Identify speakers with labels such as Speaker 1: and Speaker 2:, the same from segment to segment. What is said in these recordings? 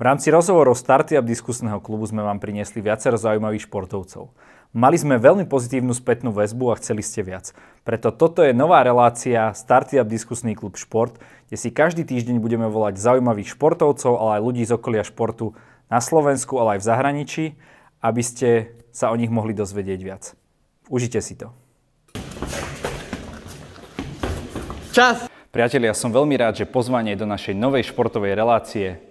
Speaker 1: V rámci rozhovorov Startup diskusného klubu sme vám priniesli viacero zaujímavých športovcov. Mali sme veľmi pozitívnu spätnú väzbu a chceli ste viac. Preto toto je nová relácia Startup diskusný klub Šport, kde si každý týždeň budeme volať zaujímavých športovcov, ale aj ľudí z okolia športu na Slovensku, ale aj v zahraničí, aby ste sa o nich mohli dozvedieť viac. Užite si to.
Speaker 2: Čas!
Speaker 1: Priatelia, som veľmi rád, že pozvanie do našej novej športovej relácie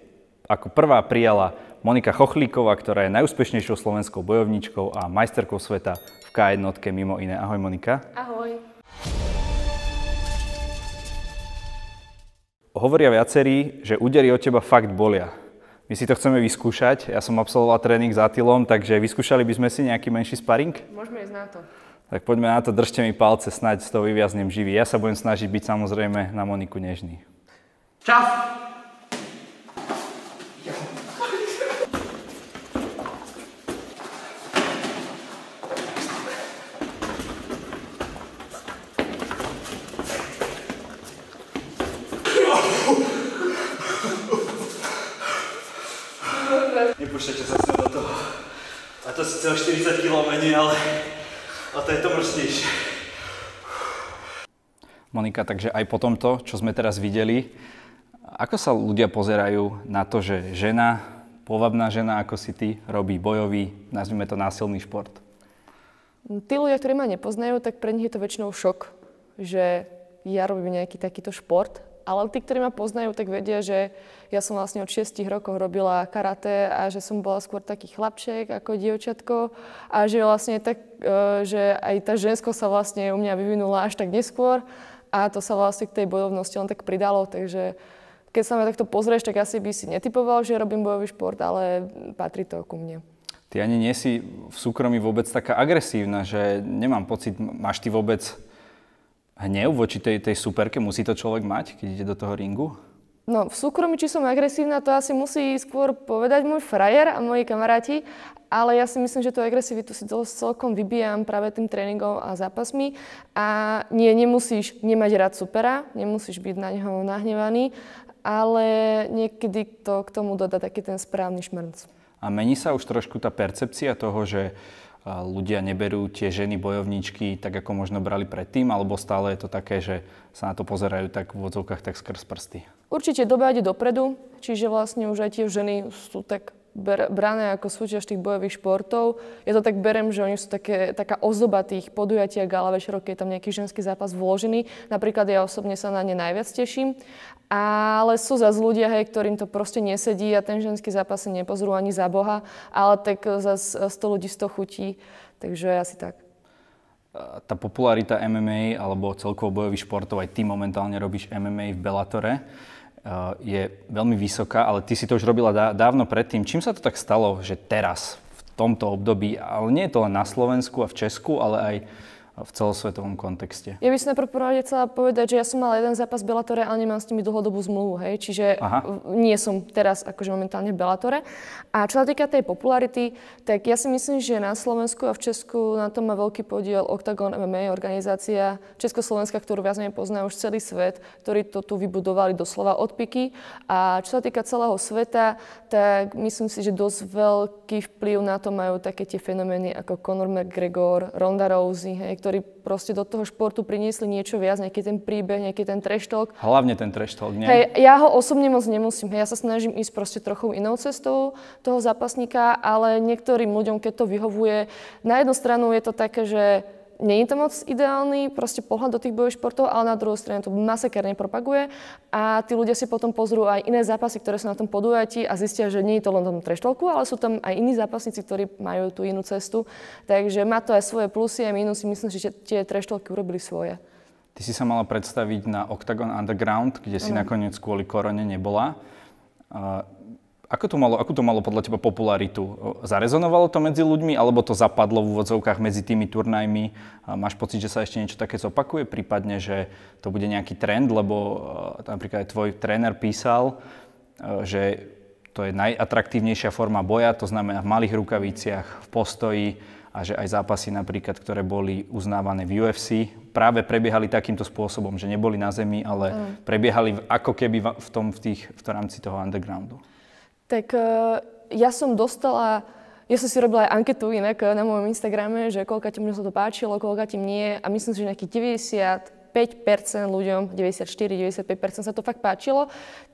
Speaker 1: ako prvá prijala Monika Chochlíková, ktorá je najúspešnejšou slovenskou bojovníčkou a majsterkou sveta v K1 mimo iné. Ahoj Monika.
Speaker 3: Ahoj.
Speaker 1: Hovoria viacerí, že údery od teba fakt bolia. My si to chceme vyskúšať. Ja som absolvoval tréning s Atilom, takže vyskúšali by sme si nejaký menší sparing?
Speaker 3: Môžeme ísť na to.
Speaker 1: Tak poďme na to, držte mi palce, snáď z toho vyviaznem živý. Ja sa budem snažiť byť samozrejme na Moniku nežný.
Speaker 2: Čas!
Speaker 1: Nepúšťajte sa sem do toho. A to síce o 40 kg menej, ale a to je to mrznejšie. Monika, takže aj po tomto, čo sme teraz videli, ako sa ľudia pozerajú na to, že žena, povabná žena ako si ty, robí bojový, nazvime to násilný šport?
Speaker 3: Tí ľudia, ktorí ma nepoznajú, tak pre nich je to väčšinou šok, že ja robím nejaký takýto šport ale tí, ktorí ma poznajú, tak vedia, že ja som vlastne od 6 rokov robila karate a že som bola skôr taký chlapček ako dievčatko. A že vlastne tak, e, že aj tá žensko sa vlastne u mňa vyvinula až tak neskôr. A to sa vlastne k tej bojovnosti len tak pridalo, takže keď sa ma takto pozrieš, tak asi by si netypoval, že robím bojový šport, ale patrí to ku mne.
Speaker 1: Ty ani nie si v súkromí vôbec taká agresívna, že nemám pocit, máš ty vôbec hnev voči tej, tej superke musí to človek mať, keď ide do toho ringu?
Speaker 3: No, v súkromí, či som agresívna, to asi musí skôr povedať môj frajer a moji kamaráti, ale ja si myslím, že tú agresivitu si celkom vybijam práve tým tréningom a zápasmi a nie, nemusíš nemať rád supera, nemusíš byť na neho nahnevaný, ale niekedy to k tomu dodá taký ten správny šmrnc.
Speaker 1: A mení sa už trošku tá percepcia toho, že ľudia neberú tie ženy bojovníčky tak, ako možno brali predtým, alebo stále je to také, že sa na to pozerajú tak v odzovkách tak skrz prsty?
Speaker 3: Určite doba ide dopredu, čiže vlastne už aj tie ženy sú tak brané ako súťaž tých bojových športov. Ja to tak berem, že oni sú také, taká ozdoba tých a gala večerov, keď je tam nejaký ženský zápas vložený. Napríklad ja osobne sa na ne najviac teším. Ale sú zase ľudia, hej, ktorým to proste nesedí a ten ženský zápas sa nepozrú ani za Boha, ale tak zase 100 ľudí 100 chutí. Takže asi tak.
Speaker 1: Tá popularita MMA alebo celkovo bojových športov, aj ty momentálne robíš MMA v Bellatore je veľmi vysoká, ale ty si to už robila dávno predtým. Čím sa to tak stalo, že teraz, v tomto období, ale nie je to len na Slovensku a v Česku, ale aj v celosvetovom kontexte.
Speaker 3: Ja by som najprv prvom chcela povedať, že ja som mala jeden zápas v Bellatore, ale nemám s nimi dlhodobú zmluvu, hej, čiže Aha. nie som teraz akože momentálne v Bellatore. A čo sa týka tej popularity, tak ja si myslím, že na Slovensku a v Česku na tom má veľký podiel Octagon MMA, organizácia Československa, ktorú viac menej pozná už celý svet, ktorí to tu vybudovali doslova od piky. A čo sa týka celého sveta, tak myslím si, že dosť veľký vplyv na to majú také tie fenomény ako Conor McGregor, Ronda Rousey, hej, ktorí proste do toho športu priniesli niečo viac, nejaký ten príbeh, nejaký ten treštok.
Speaker 1: Hlavne ten treštok, nie?
Speaker 3: Hej, ja ho osobne moc nemusím. Hej, ja sa snažím ísť proste trochu inou cestou toho zápasníka, ale niektorým ľuďom, keď to vyhovuje, na jednu stranu je to také, že je to moc ideálny proste pohľad do tých bojových športov, ale na druhú stranu to masakerne propaguje a tí ľudia si potom pozrú aj iné zápasy, ktoré sú na tom podujatí a zistia, že nie je to len tom treštolku, ale sú tam aj iní zápasníci, ktorí majú tú inú cestu. Takže má to aj svoje plusy a minusy. Myslím, že tie treštolky urobili svoje.
Speaker 1: Ty si sa mala predstaviť na Octagon Underground, kde si ano. nakoniec kvôli korone nebola. Ako to, malo, ako to malo podľa teba popularitu? Zarezonovalo to medzi ľuďmi, alebo to zapadlo v úvodzovkách medzi tými turnajmi? Máš pocit, že sa ešte niečo také zopakuje? Prípadne, že to bude nejaký trend, lebo e, napríklad aj tvoj tréner písal, e, že to je najatraktívnejšia forma boja, to znamená v malých rukaviciach, v postoji a že aj zápasy napríklad, ktoré boli uznávané v UFC, práve prebiehali takýmto spôsobom, že neboli na zemi, ale prebiehali ako keby v tom, v, tých, v tom rámci toho undergroundu.
Speaker 3: Tak uh, ja som dostala, ja som si robila aj anketu inak na mojom Instagrame, že koľka možno sa to páčilo, koľka ti nie a myslím si, že nejakých 95% ľuďom, 94-95% sa to fakt páčilo.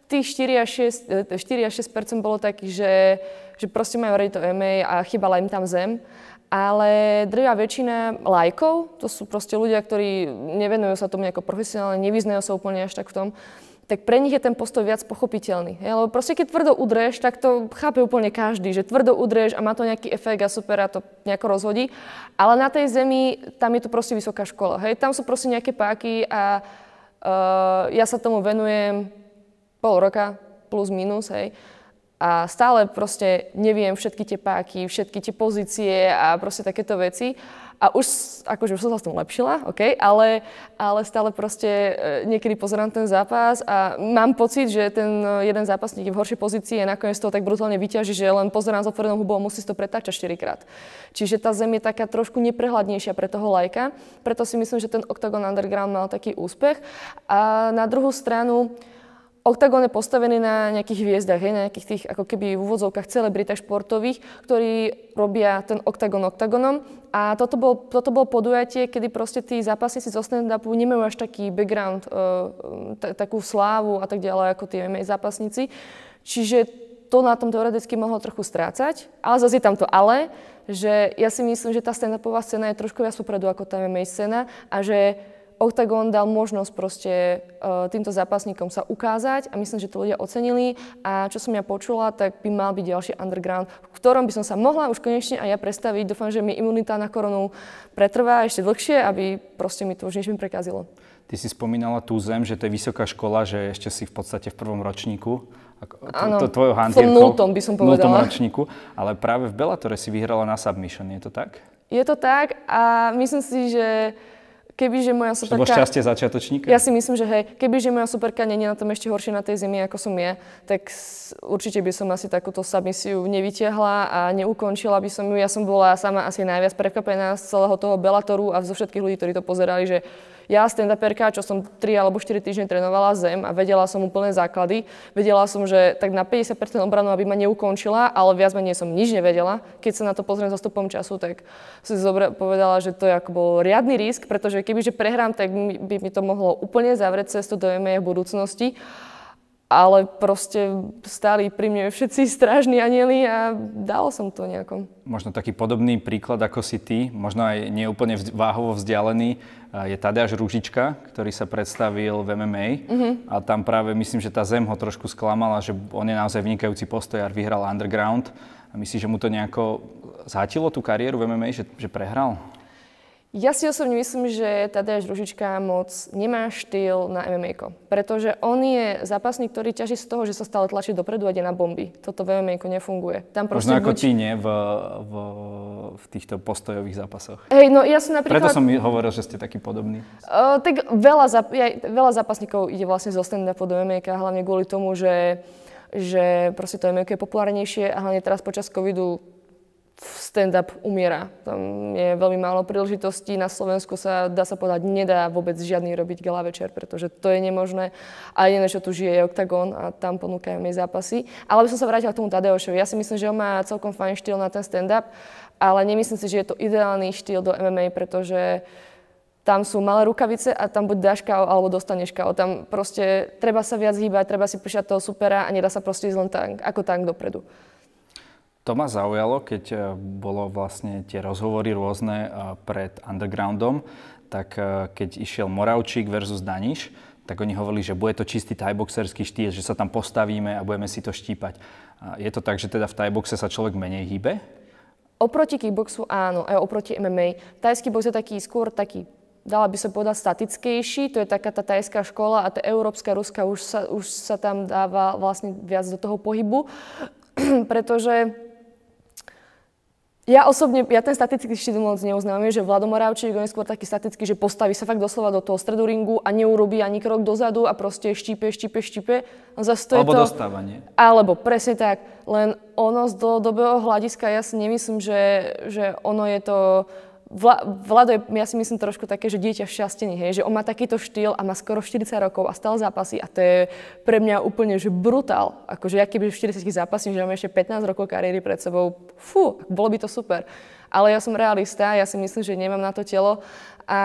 Speaker 3: Tých 4 až 6, 4 až 6% bolo takých, že, že proste majú radi to MA a chýbala im tam zem. Ale drvá väčšina lajkov, to sú proste ľudia, ktorí nevenujú sa tomu nejako profesionálne, nevyznajú sa úplne až tak v tom, tak pre nich je ten postoj viac pochopiteľný. Ja, lebo proste keď tvrdo udrieš, tak to chápe úplne každý, že tvrdo udrieš a má to nejaký efekt a super a to nejako rozhodí. Ale na tej zemi, tam je to proste vysoká škola. Hej? Tam sú proste nejaké páky a uh, ja sa tomu venujem pol roka, plus minus, hej. A stále proste neviem všetky tie páky, všetky tie pozície a proste takéto veci. A už, akože už som sa s tom lepšila, OK, ale, ale stále proste e, niekedy pozerám ten zápas a mám pocit, že ten e, jeden zápasník je v horšej pozícii a nakoniec to tak brutálne vyťaží, že len pozerám s otvorenou hubou a musí to pretáčať 4 krát. Čiže tá zem je taká trošku neprehľadnejšia pre toho lajka, preto si myslím, že ten Octagon Underground mal taký úspech. A na druhú stranu, Octagon je postavený na nejakých hviezdach, hej, na nejakých tých ako keby v úvodzovkách celebritách športových, ktorí robia ten Octagon Octagonom. A toto bol, toto bol podujatie, kedy proste tí zápasníci zo stand-upu nemajú až taký background, uh, t- takú slávu a tak ďalej ako tí MMA zápasníci. Čiže to na tom teoreticky mohlo trochu strácať, ale zase je tam to ale, že ja si myslím, že tá stand-upová scéna je trošku viac popredu ako tá MMA scéna a že Octagon dal možnosť proste uh, týmto zápasníkom sa ukázať a myslím, že to ľudia ocenili a čo som ja počula, tak by mal byť ďalší underground, v ktorom by som sa mohla už konečne aj ja predstaviť. Dúfam, že mi imunita na koronu pretrvá ešte dlhšie, aby proste mi to už nič mi prekazilo.
Speaker 1: Ty si spomínala tú zem, že to je vysoká škola, že ešte si v podstate v prvom ročníku.
Speaker 3: Áno, to, tvojho v nultom by som povedala.
Speaker 1: ročníku, ale práve v Bellatore si vyhrala na submission, je to tak?
Speaker 3: Je to tak a myslím si, že kebyže moja superka...
Speaker 1: To šťastie začiatočníka?
Speaker 3: Ja si myslím, že hej, kebyže moja superka je na tom ešte horšie na tej zemi, ako som ja, tak určite by som asi takúto submisiu nevytiahla a neukončila by som ju. Ja som bola sama asi najviac prekvapená z celého toho Bellatoru a zo všetkých ľudí, ktorí to pozerali, že ja stand-uperka, čo som 3 alebo 4 týždne trénovala zem a vedela som úplne základy, vedela som, že tak na 50% obranu, aby ma neukončila, ale viac menej som nič nevedela. Keď sa na to pozriem za stupom času, tak si zobra- povedala, že to je ako bol riadny risk, pretože kebyže prehrám, tak by mi to mohlo úplne zavrieť cestu do MMA v budúcnosti ale proste stáli pri mne všetci strážni anieli a dalo som to nejako.
Speaker 1: Možno taký podobný príklad ako si ty, možno aj neúplne váhovo vzdialený, je Tadeáš Rúžička, ktorý sa predstavil v MMA mm-hmm. a tam práve myslím, že tá zem ho trošku sklamala, že on je naozaj vynikajúci postojár, vyhral underground a myslíš, že mu to nejako zhatilo tú kariéru v MMA, že, že prehral?
Speaker 3: Ja si osobne myslím, že Tadeusz Ružička moc nemá štýl na MMA, pretože on je zápasník, ktorý ťaží z toho, že sa stále tlačí dopredu a ide na bomby. Toto v MMA nefunguje.
Speaker 1: Tam Možno ako buď... ty nie v, v, v týchto postojových zápasoch.
Speaker 3: Hej, no ja som napríklad...
Speaker 1: Preto som hovoril, že ste taký podobný.
Speaker 3: Uh, tak veľa, zap... ja, veľa zápasníkov ide vlastne zo stand-upu do MMA, hlavne kvôli tomu, že že proste to MMA je populárnejšie a hlavne teraz počas covidu stand-up umiera. Tam je veľmi málo príležitostí. Na Slovensku sa, dá sa povedať, nedá vôbec žiadny robiť gala večer, pretože to je nemožné. A jediné, čo tu žije, je Octagon a tam ponúkajú mi zápasy. Ale by som sa vrátila k tomu Tadeošovi. Ja si myslím, že on má celkom fajn štýl na ten stand-up, ale nemyslím si, že je to ideálny štýl do MMA, pretože tam sú malé rukavice a tam buď dáš KO alebo dostaneš KO. Tam proste treba sa viac hýbať, treba si prišať toho supera a nedá sa proste ísť len tank, ako tank dopredu.
Speaker 1: To ma zaujalo, keď e, bolo vlastne tie rozhovory rôzne e, pred undergroundom, tak e, keď išiel Moravčík versus Daniš, tak oni hovorili, že bude to čistý tajboxerský štýl, že sa tam postavíme a budeme si to štípať. Je to tak, že teda v tajboxe sa človek menej hýbe?
Speaker 3: Oproti kickboxu áno, aj oproti MMA. Tajský box je taký skôr taký dala by sa povedať statickejší, to je taká tá tajská škola a tá európska, ruská už sa, už sa tam dáva vlastne viac do toho pohybu, pretože ja osobne, ja ten statický štýl moc neuznávam, že Vlado Moravčík je skôr taký statický, že postaví sa fakt doslova do toho stredu ringu a neurobí ani krok dozadu a proste štípe, štípe, štípe.
Speaker 1: Zas to alebo to, dostávanie.
Speaker 3: Alebo presne tak. Len ono z dlhodobého hľadiska ja si nemyslím, že, že ono je to Vla, Vlado je, ja si myslím, trošku také, že dieťa šťastený, hej, že on má takýto štýl a má skoro 40 rokov a stále zápasy a to je pre mňa úplne, že brutál. Akože ja keby v 40 zápasím, že mám ešte 15 rokov kariéry pred sebou, fú, bolo by to super. Ale ja som realista, ja si myslím, že nemám na to telo a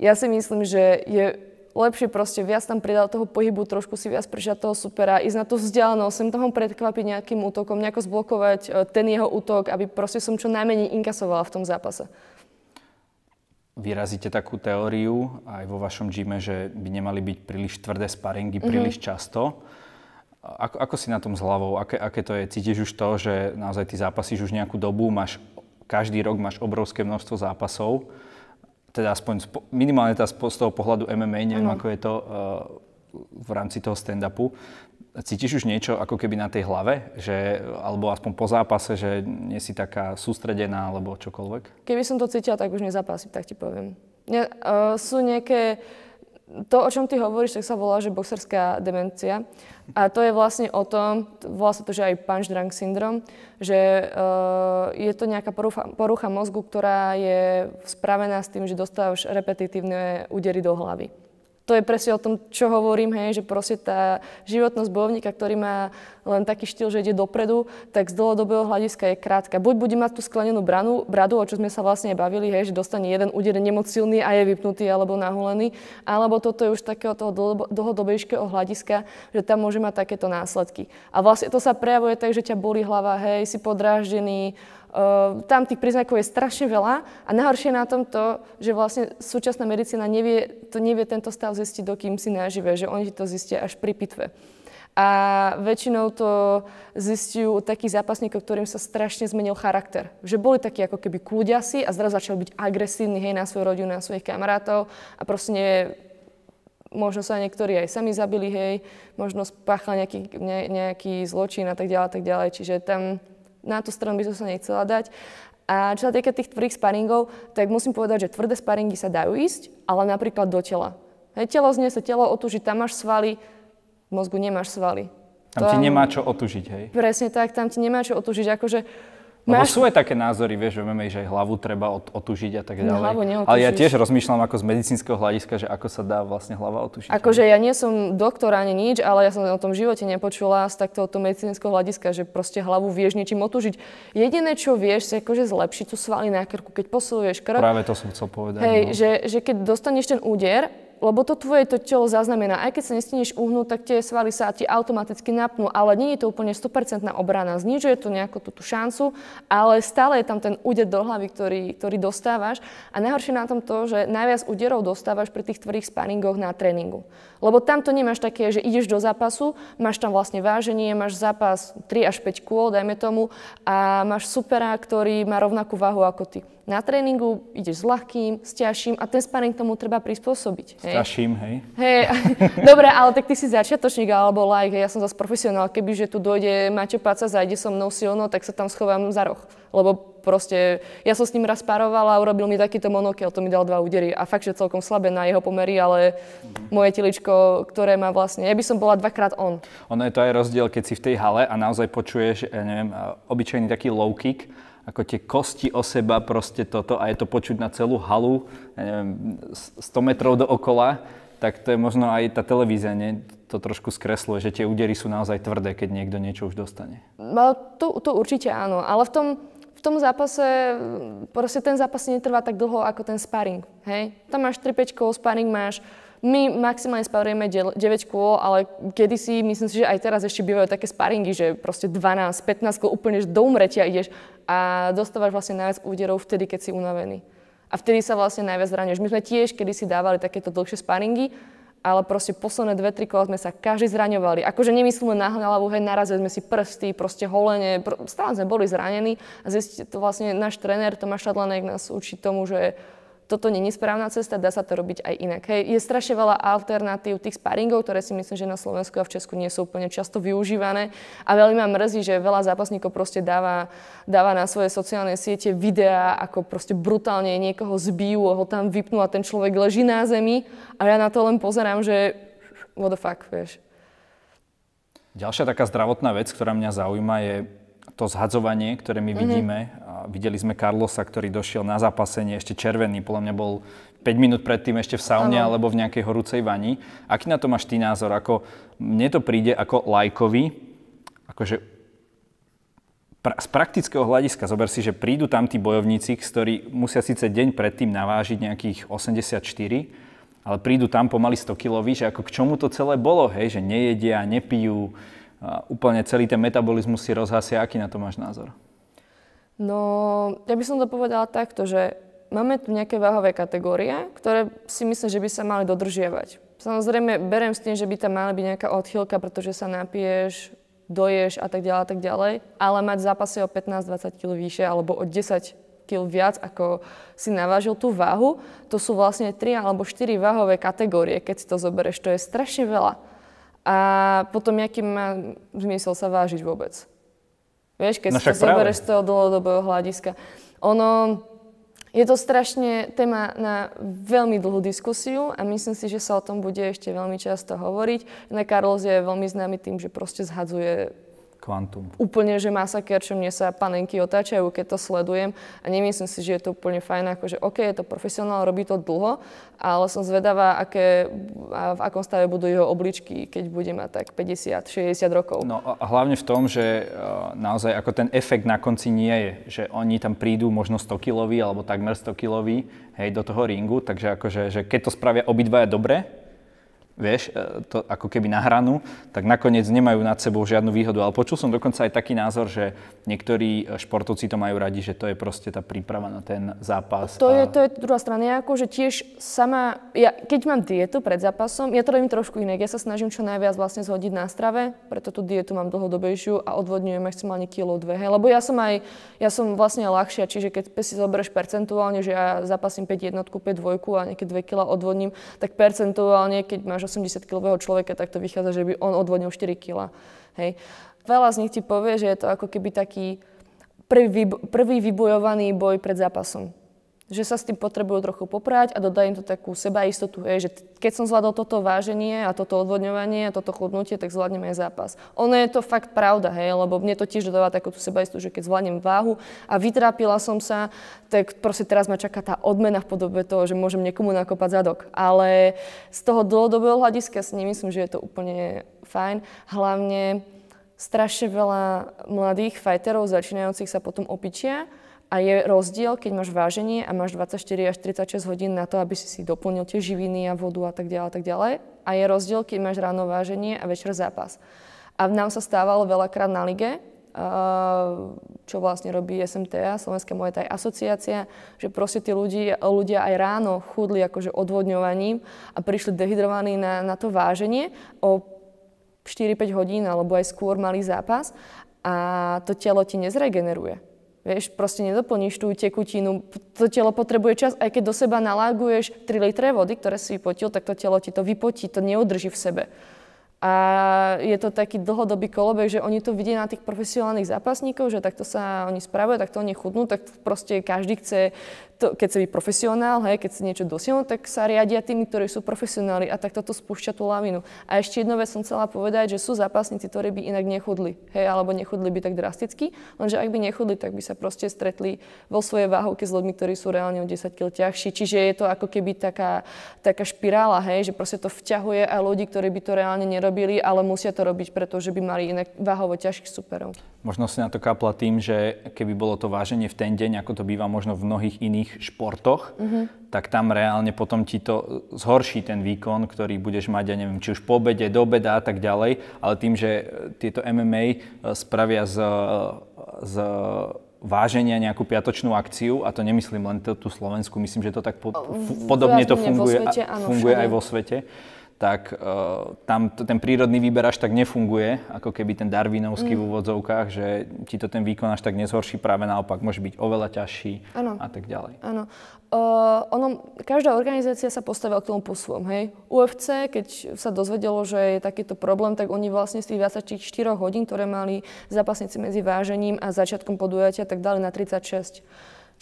Speaker 3: ja si myslím, že je lepšie proste viac tam pridať toho pohybu, trošku si viac prežať toho supera, ísť na to vzdialenosť, sem toho predkvapiť nejakým útokom, nejako zblokovať e, ten jeho útok, aby proste som čo najmenej inkasovala v tom zápase.
Speaker 1: Vyrazíte takú teóriu aj vo vašom gyme, že by nemali byť príliš tvrdé sparingy mm-hmm. príliš často. Ako, ako si na tom s hlavou? Aké, aké to je? Cítiš už to, že naozaj ty zápasíš už nejakú dobu, máš, každý rok máš obrovské množstvo zápasov teda aspoň minimálne teda z toho pohľadu MMA, neviem ano. ako je to uh, v rámci toho stand-upu. Cítiš už niečo ako keby na tej hlave, že, alebo aspoň po zápase, že nie si taká sústredená alebo čokoľvek?
Speaker 3: Keby som to cítila, tak už nezápasím, tak ti poviem. Ne, uh, sú nejaké to, o čom ty hovoríš, tak sa volá, že boxerská demencia. A to je vlastne o tom, volá sa to, že aj punch drunk syndrom, že uh, je to nejaká porucha, porucha mozgu, ktorá je spravená s tým, že dostávaš repetitívne údery do hlavy. To je presne o tom, čo hovorím, hej, že proste tá životnosť bojovníka, ktorý má len taký štýl, že ide dopredu, tak z dlhodobého hľadiska je krátka. Buď bude mať tú sklenenú branu, bradu, o čo sme sa vlastne bavili, hej, že dostane jeden úder nemoc silný a je vypnutý alebo nahulený, alebo toto je už takého toho dlhodobejšieho hľadiska, že tam môže mať takéto následky. A vlastne to sa prejavuje tak, že ťa boli hlava, hej, si podráždený, Uh, tam tých príznakov je strašne veľa a najhoršie na tom to, že vlastne súčasná medicína nevie, to nevie tento stav zistiť, dokým si nažive, že oni to zistia až pri pitve. A väčšinou to zistujú takých zápasníkov, ktorým sa strašne zmenil charakter. Že boli takí ako keby kľúďasi a zrazu začali byť agresívni hej, na svoju rodinu, na svojich kamarátov a proste možno sa niektorí aj sami zabili, hej, možno spáchal nejaký, ne, nejaký zločin a tak ďalej, tak ďalej. Čiže tam na tú stranu by som sa nechcela dať. A čo sa týka tých tvrdých sparingov, tak musím povedať, že tvrdé sparingy sa dajú ísť, ale napríklad do tela. Hej, telo sa telo otúži, tam máš svaly, v mozgu nemáš svaly.
Speaker 1: Tam to, ti nemá čo otúžiť, hej?
Speaker 3: Presne tak, tam ti nemá čo otúžiť. Akože
Speaker 1: lebo Máš... sú aj také názory, vieš, že vieme, že hlavu treba otužiť a tak ďalej. Hlavu Ale ja tiež rozmýšľam ako z medicínskeho hľadiska, že ako sa dá vlastne hlava otužiť.
Speaker 3: Akože ja nie som doktor ani nič, ale ja som o tom živote nepočula z takto to medicínskeho hľadiska, že proste hlavu vieš niečím otužiť. Jediné, čo vieš, si akože zlepšiť tú svaly na krku, keď posiluješ krk.
Speaker 1: Práve to som chcel povedať.
Speaker 3: Hej, no. že, že keď dostaneš ten úder lebo to tvoje to telo zaznamená. Aj keď sa nestineš uhnúť, tak tie svaly sa ti automaticky napnú, ale nie je to úplne 100% obrana. Znižuje to nejakú tú, tú šancu, ale stále je tam ten úder do hlavy, ktorý, ktorý dostávaš. A najhoršie na tom to, že najviac úderov dostávaš pri tých tvrdých sparingoch na tréningu. Lebo tam to nemáš také, že ideš do zápasu, máš tam vlastne váženie, máš zápas 3 až 5 kôl, dajme tomu, a máš supera, ktorý má rovnakú váhu ako ty. Na tréningu ideš s ľahkým, s ťažším a ten sparring tomu treba prispôsobiť.
Speaker 1: S ťažším, hej?
Speaker 3: Hej, dobre, ale tak ty si začiatočník alebo like, ja som zase profesionál, keby že tu dojde Maťo Paca, zajde so mnou silno, tak sa tam schovám za roh. Lebo proste, ja som s ním raz parovala a urobil mi takýto monokel, to mi dal dva údery a fakt, že celkom slabé na jeho pomery, ale mm-hmm. moje teličko, ktoré má vlastne, ja by som bola dvakrát on.
Speaker 1: Ono je to aj rozdiel, keď si v tej hale a naozaj počuješ, ja neviem, obyčajný taký low kick, ako tie kosti o seba, proste toto a je to počuť na celú halu, ja neviem, 100 metrov dookola, tak to je možno aj tá televízia, nie? to trošku skresluje, že tie údery sú naozaj tvrdé, keď niekto niečo už dostane.
Speaker 3: No, to, to určite áno, ale v tom, tom zápase, proste ten zápas netrvá tak dlho ako ten sparring, hej? Tam máš 3-5 kôl, sparring máš, my maximálne sparujeme 9 kôl, ale kedysi, myslím si, že aj teraz ešte bývajú také sparingy, že proste 12, 15 kôl úplne do umretia ideš a dostávaš vlastne najviac úderov vtedy, keď si unavený. A vtedy sa vlastne najviac zraňuješ. My sme tiež kedysi dávali takéto dlhšie sparingy, ale proste posledné dve, tri kola sme sa každý zraňovali. Akože nemyslíme na hlavu, hej, narazili sme si prsty, proste holenie, pr- stále sme boli zranení a zistí, to vlastne náš tréner Tomáš Šadlanek nás učí tomu, že toto je správna cesta, dá sa to robiť aj inak. Hej. Je strašne veľa alternatív tých sparingov, ktoré si myslím, že na Slovensku a v Česku nie sú úplne často využívané. A veľmi ma mrzí, že veľa zápasníkov proste dáva, dáva na svoje sociálne siete videá, ako proste brutálne niekoho zbijú, ho tam vypnú a ten človek leží na zemi a ja na to len pozerám, že what the fuck, vieš.
Speaker 1: Ďalšia taká zdravotná vec, ktorá mňa zaujíma, je to zhadzovanie, ktoré my mm-hmm. vidíme videli sme Carlosa, ktorý došiel na zápasenie ešte červený, podľa mňa bol 5 minút predtým ešte v saune ano. alebo v nejakej horúcej vani. Aký na to máš ty názor? Ako, mne to príde ako lajkovi, akože pra, z praktického hľadiska, zober si, že prídu tam tí bojovníci, ktorí musia síce deň predtým navážiť nejakých 84, ale prídu tam pomaly 100 kiloví, že ako k čomu to celé bolo, hej, že nejedia, nepijú, úplne celý ten metabolizmus si rozhasia. Aký na to máš názor?
Speaker 3: No, ja by som to povedala takto, že máme tu nejaké váhové kategórie, ktoré si myslím, že by sa mali dodržiavať. Samozrejme, berem s tým, že by tam mala byť nejaká odchýlka, pretože sa napiješ, doješ a tak ďalej a tak ďalej, ale mať zápasy o 15-20 kg vyššie alebo o 10 kg viac, ako si navážil tú váhu, to sú vlastne 3 alebo 4 váhové kategórie, keď si to zoberieš, to je strašne veľa. A potom, aký má zmysel sa vážiť vôbec? Vieš, keď no si to zoberieš z toho dlhodobého hľadiska. Ono, je to strašne téma na veľmi dlhú diskusiu a myslím si, že sa o tom bude ešte veľmi často hovoriť. Na Carlos je veľmi známy tým, že proste zhadzuje
Speaker 1: Kvantum.
Speaker 3: Úplne, že masaker, čo mne sa panenky otáčajú, keď to sledujem a nemyslím si, že je to úplne fajn, akože OK, je to profesionál, robí to dlho, ale som zvedavá, aké, a v akom stave budú jeho obličky, keď bude mať tak 50-60 rokov.
Speaker 1: No a hlavne v tom, že uh, naozaj ako ten efekt na konci nie je, že oni tam prídu možno 100 kiloví alebo takmer 100 kiloví, hej, do toho ringu, takže akože, že keď to spravia obidvaja dobre, vieš, e, to ako keby na hranu, tak nakoniec nemajú nad sebou žiadnu výhodu. Ale počul som dokonca aj taký názor, že niektorí e, športovci to majú radi, že to je proste tá príprava na ten zápas.
Speaker 3: To, a... je, to je druhá strana. Ja že tiež sama, ja, keď mám dietu pred zápasom, ja to robím trošku inak. Ja sa snažím čo najviac vlastne zhodiť na strave, preto tú dietu mám dlhodobejšiu a odvodňujem maximálne kilo dve. Hej. Lebo ja som aj, ja som vlastne ľahšia, čiže keď si zoberieš percentuálne, že ja zapasím 5 jednotku, 5 dvojku a nejaké 2 kg odvodním, tak percentuálne, keď máš máš 80-kilového človeka, tak to vychádza, že by on odvodnil 4 kg. Hej. Veľa z nich ti povie, že je to ako keby taký prvý, prvý vybojovaný boj pred zápasom že sa s tým potrebujú trochu poprať a dodá im to takú sebaistotu, hej, že keď som zvládol toto váženie a toto odvodňovanie a toto chudnutie, tak zvládnem aj zápas. Ono je to fakt pravda, hej, lebo mne to tiež dodáva takú sebaistotu, že keď zvládnem váhu a vytrápila som sa, tak proste teraz ma čaká tá odmena v podobe toho, že môžem niekomu nakopať zadok. Ale z toho dlhodobého hľadiska si nemyslím, že je to úplne fajn. Hlavne strašne veľa mladých fighterov začínajúcich sa potom opičia a je rozdiel, keď máš váženie a máš 24 až 36 hodín na to, aby si si doplnil tie živiny a vodu a tak ďalej a tak ďalej. A je rozdiel, keď máš ráno váženie a večer zápas. A nám sa stávalo veľakrát na lige, čo vlastne robí SMTA, Slovenská Muay Thai asociácia, že proste tí ľudia, ľudia aj ráno chudli akože odvodňovaním a prišli dehydrovaní na, na to váženie o 4-5 hodín alebo aj skôr mali zápas a to telo ti nezregeneruje. Vieš, proste nedoplníš tú tekutinu. To telo potrebuje čas, aj keď do seba naláguješ 3 litre vody, ktoré si vypotil, tak to telo ti to vypotí, to neudrží v sebe. A je to taký dlhodobý kolobek, že oni to vidia na tých profesionálnych zápasníkov, že takto sa oni spravujú, takto oni chudnú, tak proste každý chce to, keď sa byť profesionál, hej, keď si niečo dosiahnu, tak sa riadia tými, ktorí sú profesionáli a tak toto spúšťa tú lavinu. A ešte jedno vec som chcela povedať, že sú zápasníci, ktorí by inak nechudli, hej, alebo nechudli by tak drasticky, lenže ak by nechudli, tak by sa proste stretli vo svojej váhovke s ľuďmi, ktorí sú reálne o 10 kg ťažší. Čiže je to ako keby taká, taká špirála, hej, že proste to vťahuje aj ľudí, ktorí by to reálne nerobili, ale musia to robiť, pretože by mali inak váhovo ťažkých superov.
Speaker 1: Možno si na to kapla tým, že keby bolo to váženie v ten deň, ako to býva možno v mnohých iných športoch, mm-hmm. tak tam reálne potom ti to zhorší ten výkon, ktorý budeš mať, ja neviem, či už po obede, do obeda a tak ďalej, ale tým, že tieto MMA e, spravia z, e, z váženia nejakú piatočnú akciu, a to nemyslím len tú Slovensku, myslím, že to tak po, f- podobne to funguje, svete, áno, funguje aj vo svete, tak uh, tam to, ten prírodný výber až tak nefunguje, ako keby ten darwinovský mm. v úvodzovkách, že ti to ten výkon až tak nezhorší, práve naopak môže byť oveľa ťažší ano. a tak ďalej.
Speaker 3: Áno. Uh, ono, každá organizácia sa postavila k tomu po svojom, hej. UFC, keď sa dozvedelo, že je takýto problém, tak oni vlastne z tých 24 hodín, ktoré mali zápasníci medzi vážením a začiatkom podujatia, tak dali na 36.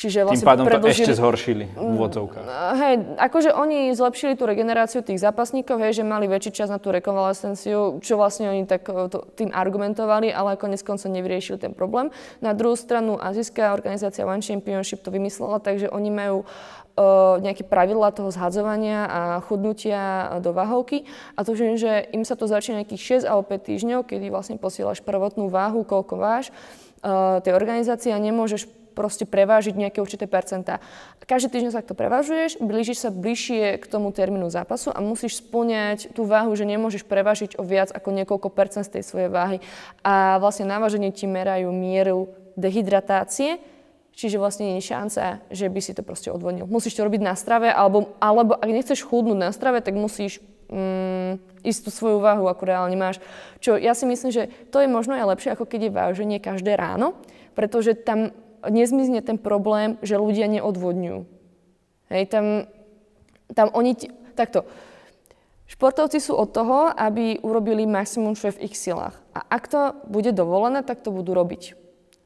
Speaker 1: Čiže vlastne Tým pádom predlžili... to ešte zhoršili v úvodzovkách.
Speaker 3: Mm, hej, akože oni zlepšili tú regeneráciu tých zápasníkov, hej, že mali väčší čas na tú rekonvalescenciu, čo vlastne oni tak e, to, tým argumentovali, ale konec konca nevyriešili ten problém. Na druhú stranu azijská organizácia One Championship to vymyslela, takže oni majú uh, nejaké pravidlá toho zhadzovania a chudnutia do váhovky. A to, že im sa to začína nejakých 6 alebo 5 týždňov, kedy vlastne posielaš prvotnú váhu, koľko váš, uh, tej organizácie a nemôžeš proste prevážiť nejaké určité percentá. Každý týždeň sa to prevažuješ, blížiš sa bližšie k tomu termínu zápasu a musíš splňať tú váhu, že nemôžeš prevážiť o viac ako niekoľko percent z tej svojej váhy. A vlastne na váženie ti merajú mieru dehydratácie, čiže vlastne nie je šanca, že by si to proste odvodnil. Musíš to robiť na strave, alebo, alebo ak nechceš chudnúť na strave, tak musíš mm, ísť tú svoju váhu, ako reálne máš. Čo ja si myslím, že to je možno aj lepšie, ako keď je váženie každé ráno, pretože tam nezmizne ten problém, že ľudia neodvodňujú. Hej, tam, tam oni... Ti, takto. Športovci sú od toho, aby urobili maximum, čo je v ich silách. A ak to bude dovolené, tak to budú robiť.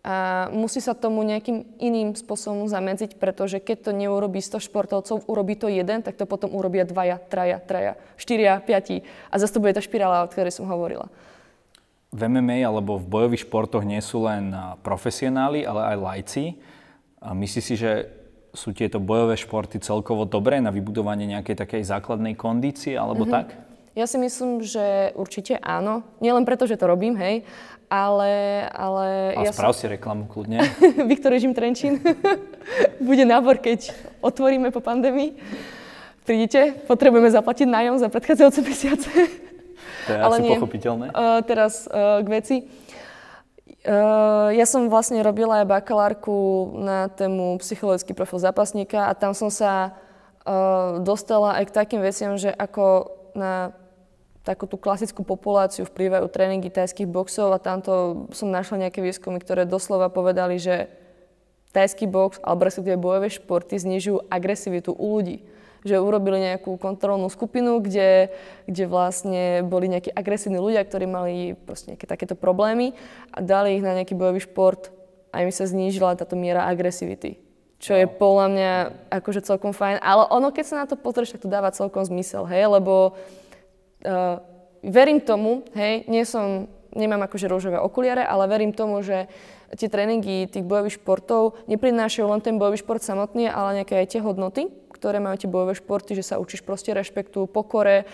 Speaker 3: A musí sa tomu nejakým iným spôsobom zamedziť, pretože keď to neurobí 100 športovcov, urobí to jeden, tak to potom urobia dvaja, traja, traja, štyria, piati. A zase to bude tá špirála, o ktorej som hovorila
Speaker 1: v MMA alebo v bojových športoch nie sú len profesionáli, ale aj lajci. A myslíš si, že sú tieto bojové športy celkovo dobré na vybudovanie nejakej takej základnej kondície alebo mm-hmm. tak?
Speaker 3: Ja si myslím, že určite áno. Nielen preto, že to robím, hej, ale... ale
Speaker 1: A ja sprav som... si reklamu kľudne.
Speaker 3: Viktor Režim Trenčín. Bude nábor, keď otvoríme po pandémii. Prídite, potrebujeme zaplatiť nájom za predchádzajúce mesiace.
Speaker 1: To je Ale asi nie. pochopiteľné.
Speaker 3: Uh, teraz uh, k veci. Uh, ja som vlastne robila aj bakalárku na tému psychologický profil zápasníka a tam som sa uh, dostala aj k takým veciam, že ako na takú tú klasickú populáciu vplývajú tréningy tajských boxov a tamto som našla nejaké výskumy, ktoré doslova povedali, že tajský box alebo respektíve bojové športy znižujú agresivitu u ľudí že urobili nejakú kontrolnú skupinu, kde, kde vlastne boli nejakí agresívni ľudia, ktorí mali proste nejaké takéto problémy a dali ich na nejaký bojový šport a im sa znížila táto miera agresivity. Čo je podľa mňa akože celkom fajn. Ale ono, keď sa na to pozrieš, tak to dáva celkom zmysel, hej, lebo uh, verím tomu, hej, nie som, nemám akože rúžové okuliare, ale verím tomu, že tie tréningy tých bojových športov neprinášajú len ten bojový šport samotný, ale nejaké aj tie hodnoty, ktoré majú tie bojové športy, že sa učíš proste rešpektu, pokore.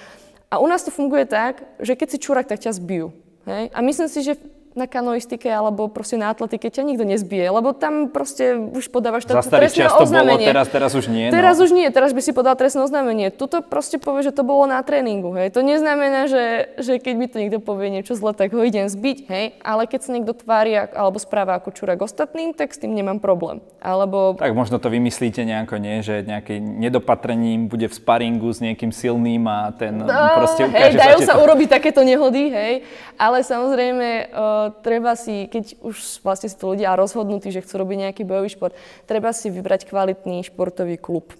Speaker 3: A u nás to funguje tak, že keď si čurak, tak ťa zbijú. Hej? A myslím si, že na kanoistike alebo proste na atletike ťa nikto nezbije, lebo tam proste už podávaš to trestné
Speaker 1: oznámenie. Bolo, teraz, teraz už nie.
Speaker 3: Teraz no. už nie, teraz by si podal trestné oznámenie. Tuto proste povie, že to bolo na tréningu, hej. To neznamená, že, že keď mi to niekto povie niečo zle, tak ho idem zbiť, hej. Ale keď sa niekto tvári alebo správa ako čurak ostatným, tak s tým nemám problém. Alebo...
Speaker 1: Tak možno to vymyslíte nejako, nie? Že nejaký nedopatrením bude v sparingu s niekým silným a ten no, proste
Speaker 3: ukáže hej, dajú sa, sa to... urobiť takéto nehody, hej. Ale samozrejme, uh, treba si, keď už vlastne to ľudia rozhodnutí, že chcú robiť nejaký bojový šport, treba si vybrať kvalitný športový klub.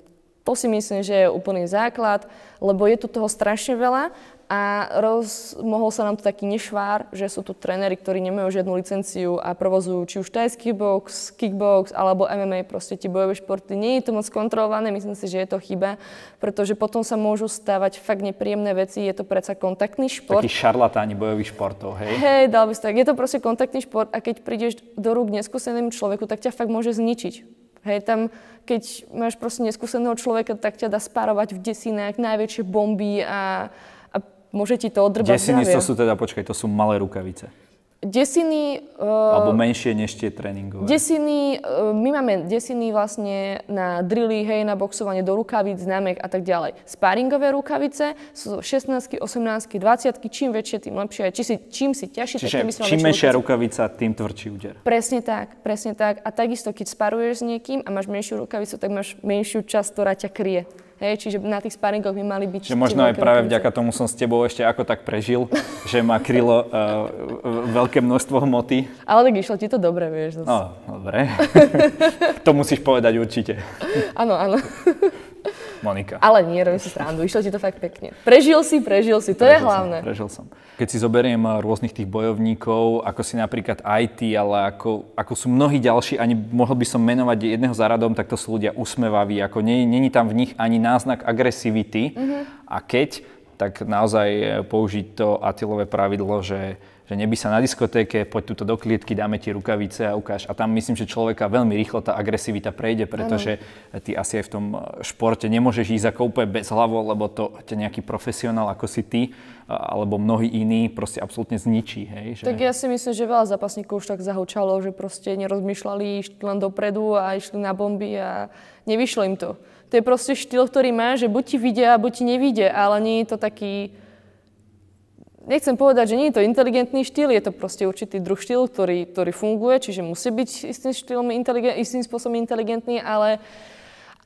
Speaker 3: To si myslím, že je úplný základ, lebo je tu toho strašne veľa a roz, mohol sa nám to taký nešvár, že sú tu tréneri, ktorí nemajú žiadnu licenciu a provozujú či už tajský box, kickbox alebo MMA, proste tie bojové športy. Nie je to moc kontrolované, myslím si, že je to chyba, pretože potom sa môžu stávať fakt nepríjemné veci. Je to predsa kontaktný šport.
Speaker 1: Taký šarlatáni bojových športov, hej?
Speaker 3: Hej, dal by si tak. Je to proste kontaktný šport a keď prídeš do rúk neskúsenému človeku, tak ťa fakt môže zničiť. Hej, tam, keď máš proste neskúseného človeka, tak ťa dá spárovať v desinách najväčšie bomby a môže ti to odrbať
Speaker 1: Desiny to sú teda, počkaj, to sú malé rukavice.
Speaker 3: Desiny...
Speaker 1: Uh, Alebo menšie než tie tréningové.
Speaker 3: Desiny, uh, my máme desiny vlastne na drily, hej, na boxovanie do rukavíc, známek a tak ďalej. Sparingové rukavice sú 16, 18, 20, čím väčšie, tým lepšie. Či si, čím si ťažšie,
Speaker 1: Čiže tak čím menšia rukavica, tým tvrdší úder.
Speaker 3: Presne tak, presne tak. A takisto, keď sparuješ s niekým a máš menšiu rukavicu, tak máš menšiu časť, ktorá ťa kryje. Hej, čiže na tých sparingoch by mali byť...
Speaker 1: Že možno aj práve vďaka tomu som s tebou ešte ako tak prežil, že ma krylo uh, veľké množstvo hmoty.
Speaker 3: Ale tak išlo ti to dobre, vieš.
Speaker 1: Zase. No, dobre. to musíš povedať určite.
Speaker 3: Áno, áno.
Speaker 1: Monika.
Speaker 3: Ale nie, robím si srandu, išlo ti to fakt pekne. Prežil si, prežil si, to prežil je hlavné.
Speaker 1: Som, prežil som. Keď si zoberiem eh, rôznych tých bojovníkov, ako si napríklad IT, ale ako, ako sú mnohí ďalší, ani mohol by som menovať jedného za radom, tak to sú ľudia usmevaví, ako není tam v nich ani náznak agresivity. Mm-hmm. A keď, tak naozaj eh, použiť to Atilové pravidlo, že že neby sa na diskotéke, poď tuto do klietky, dáme ti rukavice a ukáž. A tam myslím, že človeka veľmi rýchlo tá agresivita prejde, pretože ano. ty asi aj v tom eh, športe nemôžeš ísť ako úplne bez hlavo, lebo to ťa nejaký profesionál ako si ty alebo mnohí iní proste absolútne zničí. Hej,
Speaker 3: že... Tak ja si myslím, že veľa zápasníkov už tak zahučalo, že proste nerozmýšľali, išli len dopredu a išli na bomby a nevyšlo im to. To je proste štýl, ktorý má, že buď ti vidia, buď ti nevidia, ale nie je to taký nechcem povedať, že nie je to inteligentný štýl, je to proste určitý druh štýl, ktorý, ktorý funguje, čiže musí byť istým, štýlom istým spôsobom inteligentný, ale,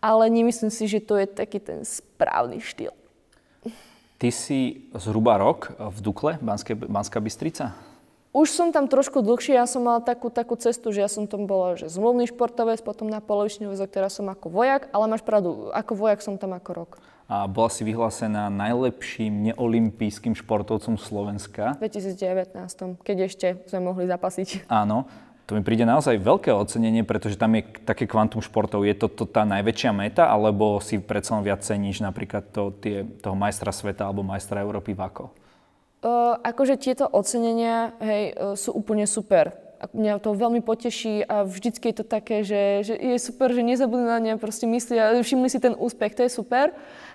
Speaker 3: ale nemyslím si, že to je taký ten správny štýl.
Speaker 1: Ty si zhruba rok v Dukle, Banské, Banská Bystrica?
Speaker 3: Už som tam trošku dlhšie, ja som mala takú, takú cestu, že ja som tam bola že zmluvný športovec, potom na polovičný úvezok, teraz som ako vojak, ale máš pravdu, ako vojak som tam ako rok
Speaker 1: a bola si vyhlásená najlepším neolimpijským športovcom Slovenska.
Speaker 3: V 2019, keď ešte sme mohli zapasiť.
Speaker 1: Áno, to mi príde naozaj veľké ocenenie, pretože tam je také kvantum športov. Je to, to tá najväčšia meta, alebo si predsa len viac ceníš napríklad to, tie, toho majstra sveta alebo majstra Európy v ako?
Speaker 3: Uh, akože tieto ocenenia hej, uh, sú úplne super mňa to veľmi poteší a vždycky je to také, že, že je super, že nezabudli na mňa, proste myslia, všimli si ten úspech, to je super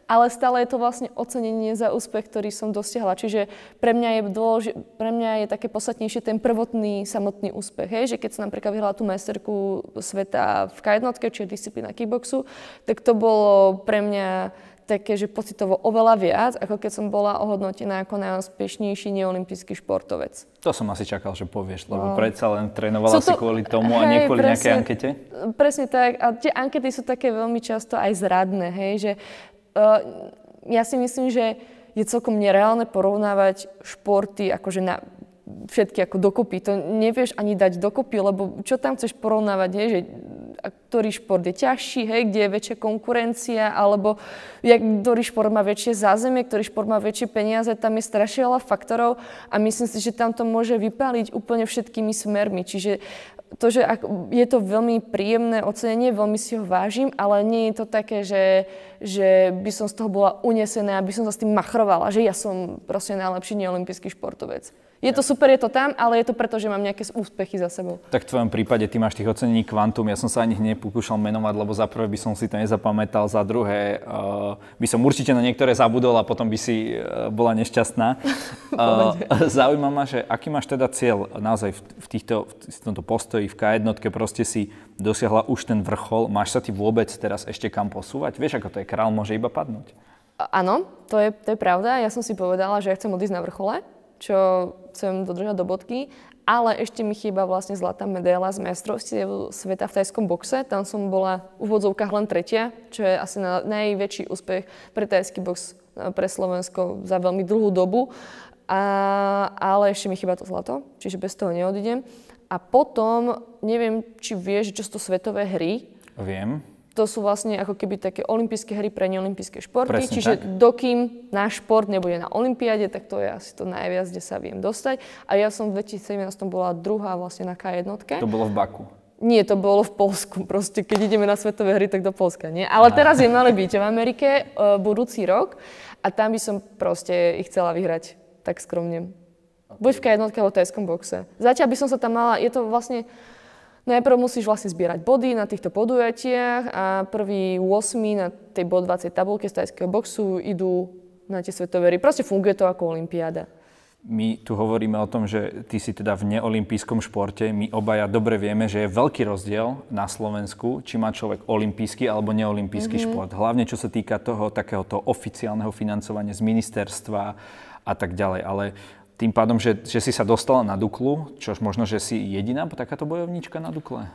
Speaker 3: ale stále je to vlastne ocenenie za úspech, ktorý som dosiahla. Čiže pre mňa je, dôleži- pre mňa je také podstatnejšie ten prvotný samotný úspech. Hej? Že keď som napríklad vyhrala tú majsterku sveta v k čo je disciplína kickboxu, tak to bolo pre mňa také, že pocitovo oveľa viac, ako keď som bola ohodnotená ako najúspešnejší neolimpijský športovec.
Speaker 1: To som asi čakal, že povieš, lebo no. predsa len trénovala to, si kvôli tomu hej, a nie kvôli nejakej ankete?
Speaker 3: Presne tak. A tie ankety sú také veľmi často aj zradné, hej, že Uh, ja si myslím, že je celkom nereálne porovnávať športy akože na všetky ako dokopy. To nevieš ani dať dokopy, lebo čo tam chceš porovnávať, je, že ktorý šport je ťažší, hej, kde je väčšia konkurencia, alebo jak, ktorý šport má väčšie zázemie, ktorý šport má väčšie peniaze, tam je strašne veľa faktorov a myslím si, že tam to môže vypáliť úplne všetkými smermi. Čiže to, že ak, je to veľmi príjemné ocenenie, veľmi si ho vážim, ale nie je to také, že, že by som z toho bola unesená, aby som sa s tým machrovala, že ja som proste najlepší neolimpijský športovec. Je to super, je to tam, ale je to preto, že mám nejaké úspechy za sebou.
Speaker 1: Tak v tvojom prípade ty máš tých ocenení kvantum. Ja som sa ani nepokúšal menovať, lebo za prvé by som si to nezapamätal, za druhé uh, by som určite na niektoré zabudol a potom by si uh, bola nešťastná. uh, zaujíma ma, že aký máš teda cieľ naozaj v, v, týchto, v tomto postoji, v K1, proste si dosiahla už ten vrchol. Máš sa ty vôbec teraz ešte kam posúvať? Vieš, ako to je, král môže iba padnúť.
Speaker 3: Áno, to je, to je pravda. Ja som si povedala, že ja chcem odísť na vrchole čo chcem dodržať do bodky. Ale ešte mi chýba vlastne zlatá medaila z majstrovstiev sveta v tajskom boxe. Tam som bola v úvodzovkách len tretia, čo je asi na, najväčší úspech pre tajský box e, pre Slovensko za veľmi dlhú dobu. A, ale ešte mi chýba to zlato, čiže bez toho neodídem. A potom, neviem, či vieš, čo sú to svetové hry.
Speaker 1: Viem
Speaker 3: to sú vlastne ako keby také olympijské hry pre neolympijské športy. Presne Čiže tak. dokým náš šport nebude na olympiáde, tak to je asi to najviac, kde sa viem dostať. A ja som v 2017 byla druhá vlastne na K1.
Speaker 1: To bolo v Baku.
Speaker 3: Nie, to bolo v Polsku. Proste, keď ideme na svetové hry, tak do Polska, nie? Ale teraz je mali byť v Amerike uh, budúci rok a tam by som proste ich chcela vyhrať tak skromne. Okay. Buď v K1 alebo v tajskom boxe. Zatiaľ by som sa tam mala, je to vlastne Najprv musíš vlastne zbierať body na týchto podujatiach a prvý 8 na tej bod 20 tabulke z tajského boxu idú na tie svetové hry. Proste funguje to ako olimpiáda.
Speaker 1: My tu hovoríme o tom, že ty si teda v neolimpijskom športe. My obaja dobre vieme, že je veľký rozdiel na Slovensku, či má človek olimpijský alebo neolimpijský mm-hmm. šport. Hlavne čo sa týka toho takéhoto oficiálneho financovania z ministerstva a tak ďalej. Ale tým pádom, že, že si sa dostala na Duklu, čož možno, že si jediná takáto bojovníčka na Dukle?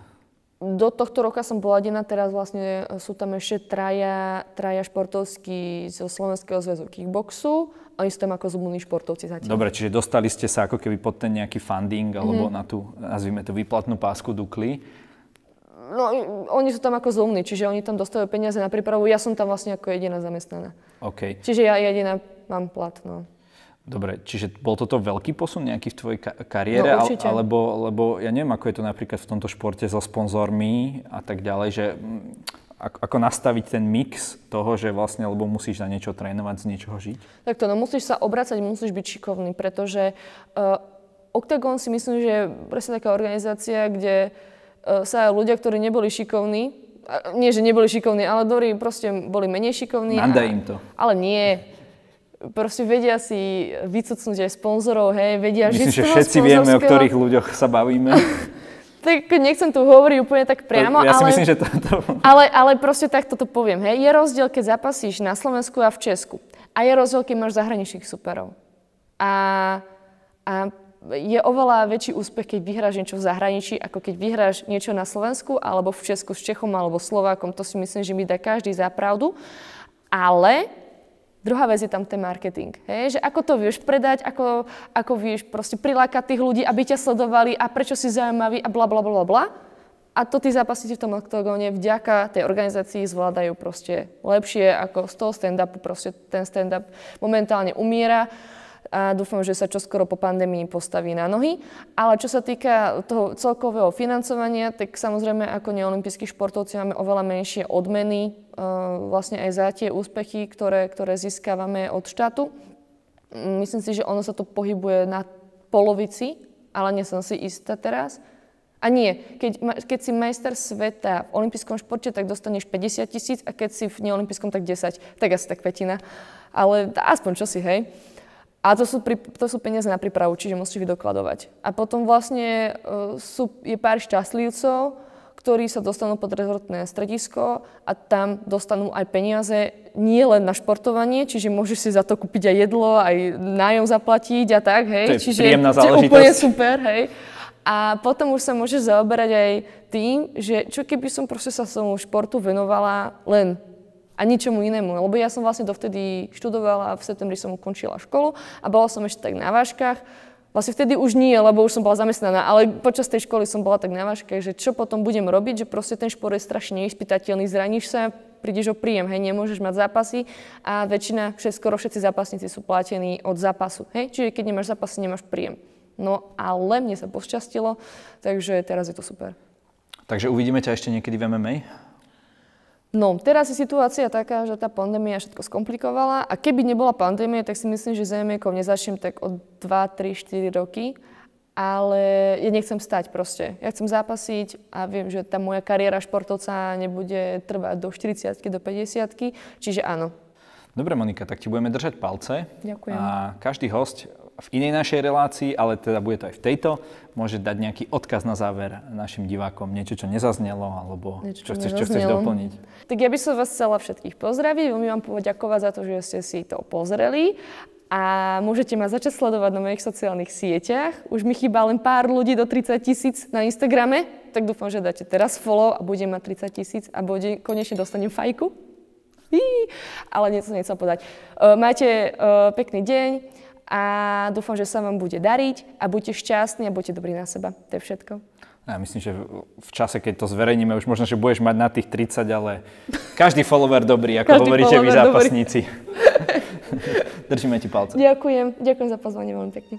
Speaker 3: Do tohto roka som bola jediná, teraz vlastne sú tam ešte traja, traja športovskí zo Slovenského zväzu kickboxu a sú tam ako zubní športovci zatiaľ.
Speaker 1: Dobre, čiže dostali ste sa ako keby pod ten nejaký funding, mm-hmm. alebo na tú, nazvime to, výplatnú pásku Dukly.
Speaker 3: no, oni sú tam ako zlomní, čiže oni tam dostávajú peniaze na prípravu, ja som tam vlastne ako jediná zamestnaná.
Speaker 1: OK.
Speaker 3: Čiže ja jediná mám plat, no.
Speaker 1: Dobre, čiže bol toto veľký posun nejaký v tvojej kariére?
Speaker 3: No, určite.
Speaker 1: Alebo, lebo ja neviem, ako je to napríklad v tomto športe so sponzormi a tak ďalej, že mm, ako, nastaviť ten mix toho, že vlastne, lebo musíš na niečo trénovať, z niečoho žiť?
Speaker 3: Takto, no musíš sa obracať, musíš byť šikovný, pretože uh, Octagon si myslím, že je presne taká organizácia, kde uh, sa ľudia, ktorí neboli šikovní, uh, nie, že neboli šikovní, ale ktorí proste boli menej šikovní.
Speaker 1: Nandaj im to.
Speaker 3: Ale nie proste vedia si vycucnúť aj sponzorov, hej, vedia
Speaker 1: Myslím, žiť že všetci vieme, o ktorých ľuďoch sa bavíme.
Speaker 3: tak nechcem tu hovoriť úplne tak priamo,
Speaker 1: to, ja
Speaker 3: ale,
Speaker 1: si myslím, že to, to...
Speaker 3: ale, ale proste tak toto poviem. Hej. Je rozdiel, keď zapasíš na Slovensku a v Česku. A je rozdiel, keď máš zahraničných superov. A, a je oveľa väčší úspech, keď vyhráš niečo v zahraničí, ako keď vyhráš niečo na Slovensku, alebo v Česku s Čechom, alebo Slovákom. To si myslím, že mi dá každý za pravdu. Ale Druhá vec je tam ten marketing. Hej? Že ako to vieš predať, ako, ako vieš proste prilákať tých ľudí, aby ťa sledovali a prečo si zaujímavý a bla bla bla bla. A to tí zápasníci v tom oktagóne vďaka tej organizácii zvládajú proste lepšie ako z toho stand-upu. Proste ten stand-up momentálne umiera a dúfam, že sa čoskoro po pandémii postaví na nohy. Ale čo sa týka toho celkového financovania, tak samozrejme ako neolimpijskí športovci máme oveľa menšie odmeny uh, vlastne aj za tie úspechy, ktoré, ktoré získavame od štátu. Myslím si, že ono sa to pohybuje na polovici, ale nie som si istá teraz. A nie, keď, keď si majster sveta v olympijskom športe, tak dostaneš 50 tisíc a keď si v neolympijskom, tak 10. Tak asi tak petina. Ale aspoň čo si, hej. A to sú, to sú peniaze na prípravu, čiže musíš vydokladovať. A potom vlastne uh, sú, je pár šťastlivcov, ktorí sa dostanú pod rezortné stredisko a tam dostanú aj peniaze nie len na športovanie, čiže môžeš si za to kúpiť aj jedlo, aj nájom zaplatiť a tak, hej.
Speaker 1: To je
Speaker 3: čiže záležitosť. je úplne super, hej. A potom už sa môžeš zaoberať aj tým, že čo keby som proste sa tomu športu venovala len a ničomu inému. Lebo ja som vlastne dovtedy študovala, v septembri som ukončila školu a bola som ešte tak na váškach. Vlastne vtedy už nie, lebo už som bola zamestnaná, ale počas tej školy som bola tak na váškach, že čo potom budem robiť, že proste ten šport je strašne neispytateľný, zraníš sa, prídeš o príjem, hej, nemôžeš mať zápasy a väčšina, skoro všetci zápasníci sú platení od zápasu, hej, čiže keď nemáš zápasy, nemáš príjem. No ale mne sa pošťastilo, takže teraz je to super.
Speaker 1: Takže uvidíme ťa ešte niekedy v MMA?
Speaker 3: No, teraz je situácia taká, že tá pandémia všetko skomplikovala a keby nebola pandémia, tak si myslím, že zemiekov nezačnem tak od 2, 3, 4 roky, ale ja nechcem stať proste. Ja chcem zápasiť a viem, že tá moja kariéra športovca nebude trvať do 40 do 50 čiže áno.
Speaker 1: Dobre, Monika, tak ti budeme držať palce.
Speaker 3: Ďakujem.
Speaker 1: A každý host v inej našej relácii, ale teda bude to aj v tejto, môže dať nejaký odkaz na záver našim divákom, niečo, čo nezaznelo, alebo niečo, čo, chceš, čo chceš doplniť.
Speaker 3: Tak ja by som vás chcela všetkých pozdraviť, veľmi vám poďakovať za to, že ste si to pozreli a môžete ma začať sledovať na mojich sociálnych sieťach. Už mi chýba len pár ľudí do 30 tisíc na Instagrame, tak dúfam, že dáte teraz follow a budem mať 30 tisíc a bude, konečne dostanem fajku. Ale niečo som nechcel povedať. Uh, majte uh, pekný deň a dúfam, že sa vám bude dariť a buďte šťastní a buďte dobrí na seba. To je všetko.
Speaker 1: Ja myslím, že v čase, keď to zverejníme, už možno, že budeš mať na tých 30, ale každý follower dobrý, ako každý hovoríte vy zápasníci. Držíme ti palce.
Speaker 3: Ďakujem, ďakujem za pozvanie veľmi pekne.